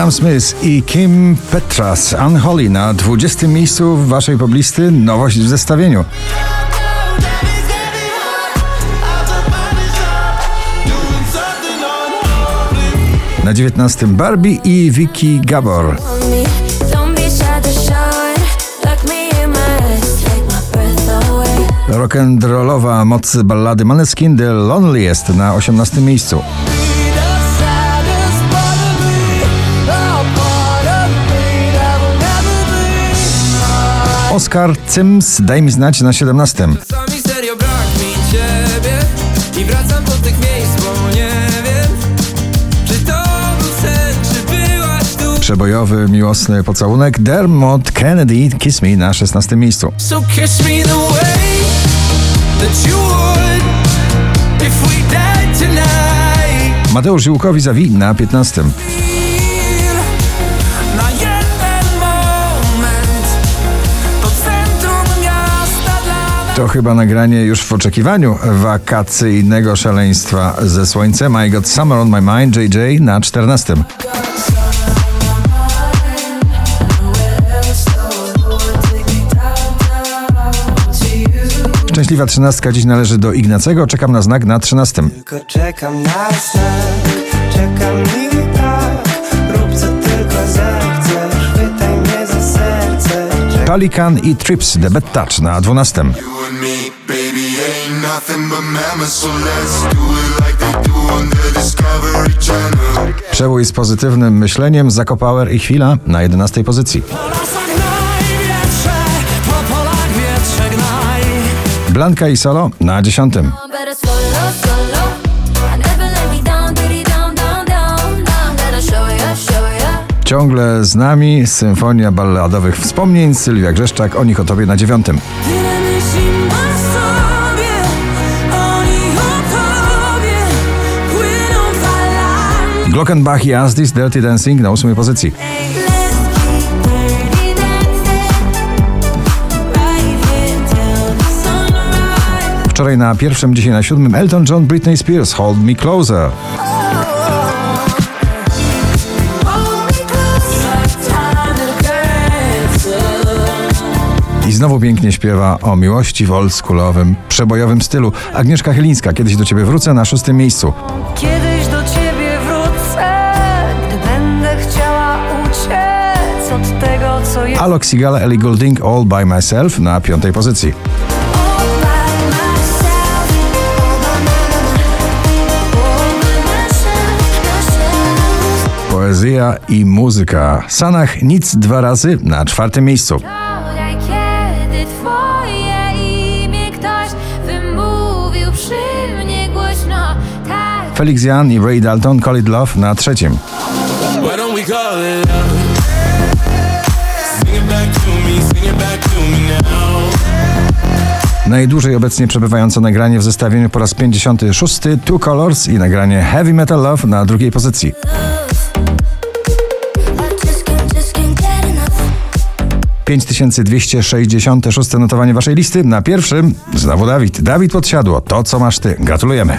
Sam Smith i Kim Petras Unholy na 20. miejscu w waszej poblisty nowość w zestawieniu. Na 19 Barbie i Vicky Gabor. Rock'n'rollowa moc ballady Maneskin The Loneliest na 18 miejscu. Oskar Cyms Daj mi znać na 17. Czasami serio brak mi ciebie I wracam do tych miejsc, bo nie wiem Czy to był sen, czy byłaś tu Przebojowy, miłosny pocałunek Dermot Kennedy Kiss Me na 16 miejscu. So kiss me the way that you would If we died tonight Mateusz Ziłkowi zawi na 15. To chyba nagranie już w oczekiwaniu wakacyjnego szaleństwa ze słońcem. I Got Summer on My Mind JJ na 14. Szczęśliwa trzynastka dziś należy do Ignacego. Czekam na znak na 13. Tylko czekam na znak, czekam Pelikan i Trips The Bad Touch na 12. You and me, baby, ain't nothing but mammals, so let's do it like they do on the Discovery Channel. Przebój z pozytywnym myśleniem, Zakopower i Chwila na 11 pozycji. Blanka i Solo na 10. Ciągle z nami Symfonia Balladowych Wspomnień, Sylwia Grzeszczak, o nich o tobie na 9. Tyle myśli masz w sobie Oni o tobie Płyną falami Glockenbach i Asdis Dirty Dancing na 8 pozycji. Wczoraj na pierwszym, dzisiaj na siódmym Elton John, Britney Spears, Hold Me Closer. Znowu pięknie śpiewa o miłości w oldschoolowym, przebojowym stylu. Agnieszka Chylińska, kiedyś do ciebie wrócę na szóstym miejscu. Kiedyś do ciebie wrócę, gdy będę chciała uciec od tego, co jest. Alok Sigala, Ellie Goulding, All By Myself na piątej pozycji. Poezja i muzyka. Sanach nic dwa razy na czwartym miejscu. Felix Jan i Ray Dalton, Call It Love na trzecim. Najdłużej obecnie przebywające nagranie w zestawieniu po raz 56 Two Colors i nagranie Heavy Metal Love na drugiej pozycji. Enough. 5266 notowanie waszej listy. Na pierwszym znowu Dawid. Dawid podsiadło. To co masz ty. Gratulujemy.